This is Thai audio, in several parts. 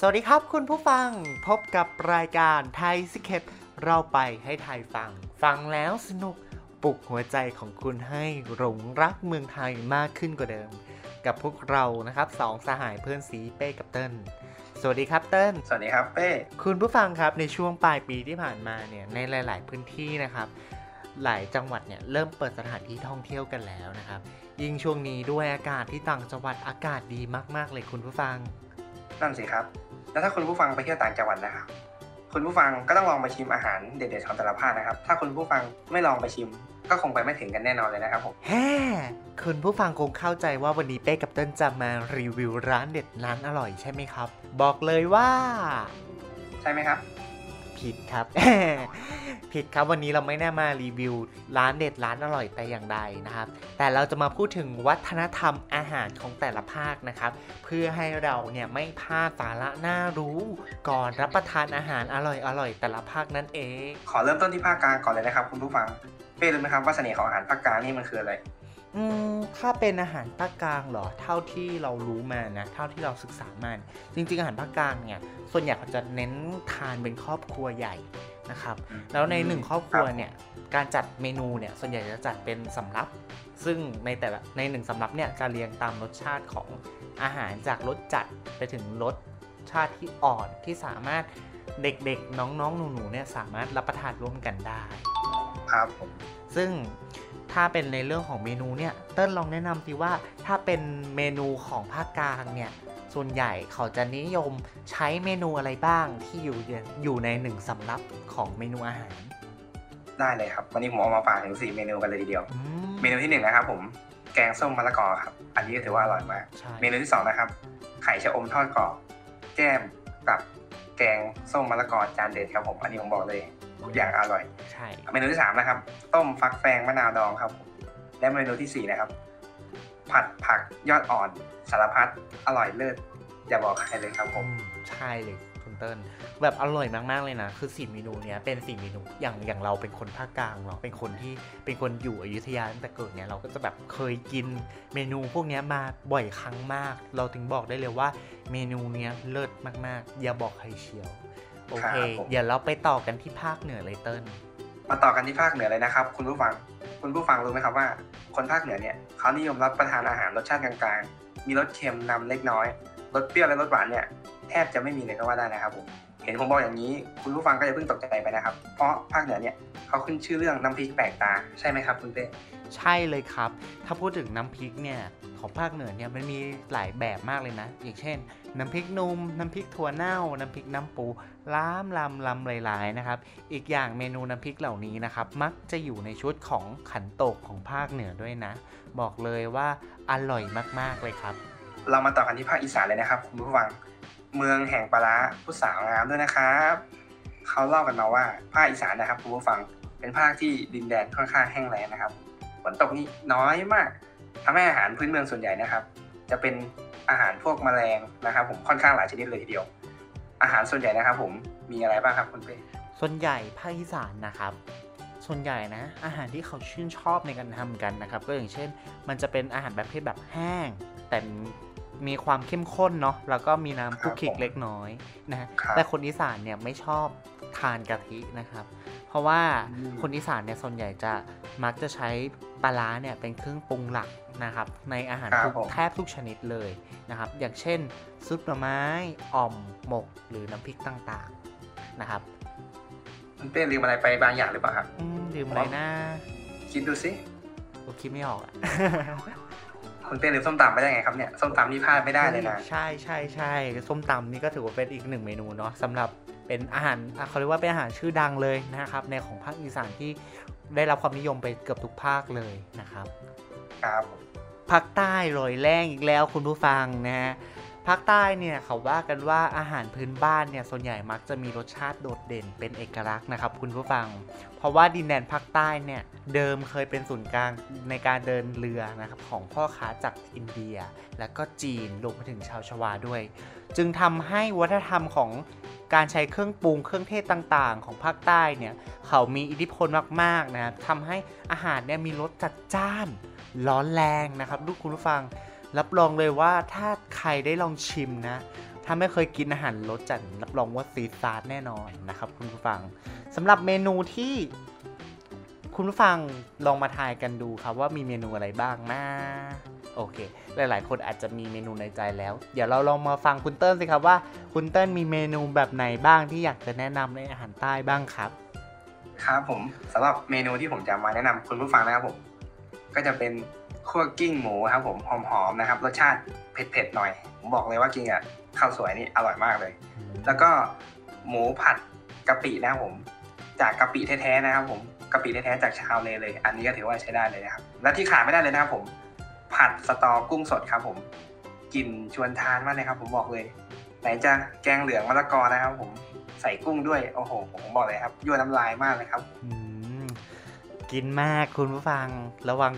สวัสดีครับคุณผู้ฟังพบกับรายการไทยสิเคปเราไปให้ไทยฟัง ฟังแล้วสนุกปลุกหัวใจของคุณให้หลงรักเมืองไทยมากขึ้นกว่าเดิม กับพวกเรานะครับสองสหายเพื่อนสีเป้กับเติ้ลสวัสดีครับเติ้ลสวัสดีครับเป้คุณผู้ฟังครับในช่วงปลายปีที่ผ่านมาเนี่ยในหลาย ๆ พื้นที่นะครับ หลายจังหวัดเนี่ยเริ่มเปิดสถานที่ท่องเที่ยวกันแล้วนะครับ ยิ่งช่วงนี้ด้วยอากาศที่ต่างจังหวัดอากาศดีมาก ๆ เลยคุณผู้ฟังนั่นสิครับ แล้วถ้าคุณผู้ฟังไปเที่ยวต่างจังหวัดนะครับคุณผู้ฟังก็ต้องลองไปชิมอาหารเด็ดๆของแต่ละภาคนะครับ ถ้าคุณผู้ฟังไม่ลองไปชิม ก็คงไปไม่ถึงกันแน่นอนเลยนะครับผมแฮ่คุณผู้ฟังคงเข้าใจว่าวันนี้เป้กับเติ้ลจะมารีวิวร้านเด็ดร้านอร่อยใช่ไหมครับ บอกเลยว่า ใช่ไหมครับ ผิดครับ ผิดครับวันนี้เราไม่ได้มารีวิว ร้านเด็ดร้านอร่อยแต่อย่างใดนะครับ แต่เราจะมาพูดถึงวัฒนธรรมอาหารของแต่ละภาคนะครับ เพื่อให้เราเนี่ยไม่พลาดสาระน่ารู้ ก่อนรับประทานอาหารอร่อยๆแต่ละภาคนั่นเอง ขอเริ่มต้นที่ภาคกลางก่อนเลยนะครับคุณผู้ฟังเป้รู้ไหมครับว่าเสน่ห์ของอาหารภาคกลางนี่มันคืออะไร ถ้าเป็นอาหารภาคกลางเหรอ เท่าที่เรารู้มานะ เท่าที่เราศึกษามาเนี่ยจริง ๆ อาหารภาคกลางเนี่ย ส่วนใหญ่เขาจะเน้นทานเป็นครอบครัวใหญ่นะครับอืมแล้วในหนึ่งครอบครัวครับเนี่ย การจัดเมนูเนี่ย ส่วนใหญ่จะจัดเป็นสำรับ ซึ่งในแต่ละในหนึ่งสำรับเนี่ยจะเรียงตามรสชาติของอาหารจากรสจัดไปถึงรสชาติที่อ่อนที่สามารถเด็กๆ น้องๆ หนูๆ เนี่ยสามารถรับประทานร่วมกันได้ ครับผม ซึ่ง ถ้าเป็นในเรื่องของเมนูเนี่ยเติ้ลลองแนะนำสิว่าถ้าเป็นเมนูของภาคกลางเนี่ยส่วนใหญ่เขาจะนิยมใช้เมนูอะไรบ้างที่อยู่อยู่ในหนึ่งสำรับของเมนูอาหาร ได้เลยครับ วันนี้ผมเอามาฝากถึง4เมนูกันเลยทีเดียวอืมเมนูที่หนึ่งนะครับผมแกงส้มมะละกอครับ อันนี้ก็ถือว่าอร่อยมากใช่เมนูที่สองนะครับ ไข่ชะอมทอดกรอบแก้มกับแกงส้มมะละกอจานเด็ดครับผม อันนี้ผมบอกเลยทุก อย่างอร่อย ใช่ เมนูที่สามนะครับ ต้มฟักแฟงมะนาวดองครับผมและเมนูที่สี่นะครับ ผัดผักยอดอ่อนสารพัดอร่อยเลิศอย่าบอกใครเลยครับผมอืมใช่เลยคุณเติ้ลแบบอร่อยมากๆเลยนะ คือสี่เมนูเนี้ยเป็นสี่เมนูอย่างอย่างเราเป็นคนภาคกลางเนาะเป็นคนที่เป็นคนอยู่อยุธยาตั้งแต่เกิดเนี่ยเราก็จะแบบเคยกินเมนูพวกเนี้ยมาบ่อยครั้งมาก เราถึงบอกได้เลยว่าเมนูเนี้ยเลิศมากๆ อย่าบอกใครเชียว โอเคครับผมเดี๋ยวเราไปต่อกันที่ภาคเหนือเลยเติ้ลมาต่อกันที่ภาคเหนือเลยนะครับ คุณผู้ฟัง คุณผู้ฟังรู้ไหมครับว่า คนภาคเหนือเนี่ยเขานิยมรับประทานอาหารรสชาติกลางๆ มีรสเค็มนำเล็กน้อย รสเปรี้ยวและรสหวานเนี่ยแทบจะไม่มีเลยก็ว่าได้นะครับผมเห็นผมบอกอย่างนี้ คุณผู้ฟังก็อย่าเพิ่งตกใจไปนะครับ เพราะภาคเหนือเนี่ยเขาขึ้นชื่อเรื่องน้ำพริกแปลกตาใช่ไหมครับคุณเต้ใช่เลยครับ ถ้าพูดถึงน้ำพริกเนี่ยของภาคเหนือเนี่ยมันมีหลายแบบมากเลยนะ อย่างเช่น น้ำพริกหนุ่ม น้ำพริกถั่วเน่า น้ำพริกน้ำปูล้ามลำลำหลายๆนะครับ อีกอย่างเมนูน้ำพริกเหล่านี้นะครับ มักจะอยู่ในชุดของขันโตกของภาคเหนือด้วยนะ บอกเลยว่าอร่อยมากๆเลยครับ เรามาต่อกันที่ภาคอีสานเลยนะครับคุณผู้ฟัง เมืองแห่งปลาราผู้สาวงามด้วยนะครับเขาเล่ากันมาว่าภาคอีสานนะครับคุณผู้ฟังเป็นภาคที่ดินแดนค่อนข้างแห้งแล้งนะครับฝนตกนี่น้อยมากทำให้อาหารพื้นเมืองส่วนใหญ่นะครับ จะเป็นอาหารพวกแมลงนะครับ ผมค่อนข้างหลายชนิดเลยทีเดียว อาหารส่วนใหญ่นะครับ ผมมีอะไรบ้างครับคุณเป้ส่วนใหญ่ภาคอีสานนะครับ ส่วนใหญ่นะ อาหารที่เขาชื่นชอบในการทำกันนะครับ ก็อย่างเช่น มันจะเป็นอาหารแบบประเภทแบบแห้ง แต่ มีความเข้มข้นเนาะแล้วก็มีน้ำคลุกคลิกเล็กน้อยนะฮะครับแต่คนอีสานเนี่ยไม่ชอบทานกะทินะครับ เพราะว่าอืมคนอีสานเนี่ยส่วนใหญ่จะมักจะใช้ปลาร้าเนี่ยเป็นเครื่องปรุงหลักนะครับ ในอาหารครับทุกผมแทบทุกชนิดเลยนะครับ อย่างเช่น ซุปหน่อไม้อ่อมหมกหรือน้ำพริกต่างๆนะครับคุณเป้ลืมอะไรไปบางอย่างหรือเปล่าครับอืมดื่มอะไรนะคิดดูสิผมคิดไม่ออกอะ คุณเป้ลืมส้มตำไปได้ไงครับเนี่ยส้มตำนี่พลาดไม่ได้เลยนะใช่ใช่ใช่ส้มตำนี่ก็ถือว่าเป็นอีกหนึ่งเมนูเนาะสำหรับเป็นอาหารอะเขาเรียกว่าเป็นอาหารชื่อดังเลยนะครับ ในของภาคอีสานที่ได้รับความนิยมไปเกือบทุกภาคเลยนะครับ ครับผมภาคใต้ลอยแรงอีกแล้วคุณผู้ฟังนะฮะ ภาคใต้เนี่ยเขาว่ากันว่าอาหารพื้นบ้านเนี่ยส่วนใหญ่มักจะมีรสชาติโดดเด่นเป็นเอกลักษณ์นะครับคุณผู้ฟัง เพราะว่าดินแดนภาคใต้เนี่ยเดิมเคยเป็นศูนย์กลางในการเดินเรือนะครับของพ่อค้าจากอินเดีย และก็จีนรวมไปถึงชาวชวาด้วย จึงทำให้วัฒนธรรมของการใช้เครื่องปรุงเครื่องเทศต่างๆ ของภาคใต้เนี่ยเขามีอิทธิพลมากๆนะทำให้อาหารเนี่ยมีรสจัดจ้านร้อนแรงนะครับลูกคุณผู้ฟัง รับรองเลยว่าถ้าใครได้ลองชิมนะ ถ้าไม่เคยกินอาหารรสจัดรับรองว่าซีซาร์แน่นอนนะครับคุณผู้ฟังสำหรับเมนูที่คุณผู้ฟังลองมาทายกันดูครับว่ามีเมนูอะไรบ้างนะโอเค หลาย ๆ คนอาจจะมีเมนูในใจแล้ว เดี๋ยวเราลองมาฟังคุณเติ้ลสิครับว่า คุณเติ้ลมีเมนูแบบไหนบ้างที่อยากจะแนะนำในอาหารใต้บ้างครับ ครับผมสำหรับเมนูที่ผมจะมาแนะนำคุณผู้ฟังนะครับผม ก็จะเป็น คั่วกิ้งหมูครับผมหอมๆนะครับ รสชาติเผ็ดๆหน่อย ผมบอกเลยว่ากินกับข้าวสวยนี่อร่อยมากเลย แล้วก็หมูผัดกะปินะครับผม จากกะปิแท้ๆนะครับ ผมกะปิแท้ๆจากชาวเลเลย อันนี้ก็ถือว่าใช้ได้เลยนะครับ และที่ขาดไม่ได้เลยนะครับผม ผัดสตอกุ้งสดครับผมกลิ่นชวนทานมากเลยครับ ผมบอกเลย ไหนจะแกงเหลืองมะละกอนะครับ ผมใส่กุ้งด้วยโอ้โหผมบอกเลยครับยั่วน้ำลายมากเลยครับอืมกินมากคุณผู้ฟังระวัง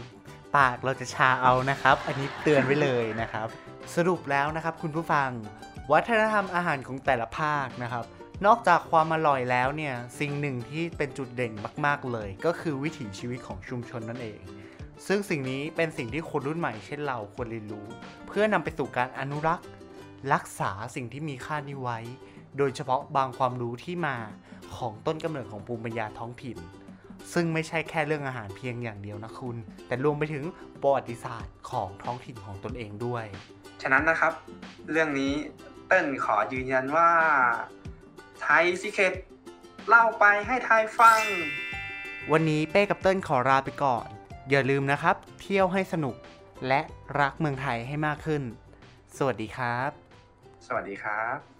ปากเราจะชาเอานะครับ อันนี้เตือนไว้เลยนะครับ สรุปแล้วนะครับ คุณผู้ฟัง วัฒนธรรมอาหารของแต่ละภาคนะครับ นอกจากความอร่อยแล้วเนี่ยสิ่งหนึ่งที่เป็นจุดเด่นมาก ๆเลย ก็คือวิถีชีวิตของชุมชนนั่นเอง ซึ่งสิ่งนี้เป็นสิ่งที่คนรุ่นใหม่เช่นเราควรเรียนรู้ เพื่อนำไปสู่การอนุรักษ์ รักษาสิ่งที่มีค่านี้ไว้ โดยเฉพาะบางความรู้ที่มาของต้นกำเนิดของภูมิปัญญาท้องถิ่น ซึ่งไม่ใช่แค่เรื่องอาหารเพียงอย่างเดียวนะคุณ แต่รวมไปถึงประวัติศาสตร์ของท้องถิ่นของตนเองด้วย ฉะนั้นนะครับ เรื่องนี้เติ้ลขอยืนยันว่าไทยซิเคตเล่าไปให้ไทยฟัง วันนี้เป้กับเติ้ลขอลาไปก่อน อย่าลืมนะครับ เที่ยวให้สนุกและรักเมืองไทยให้มากขึ้น สวัสดีครับ สวัสดีครับ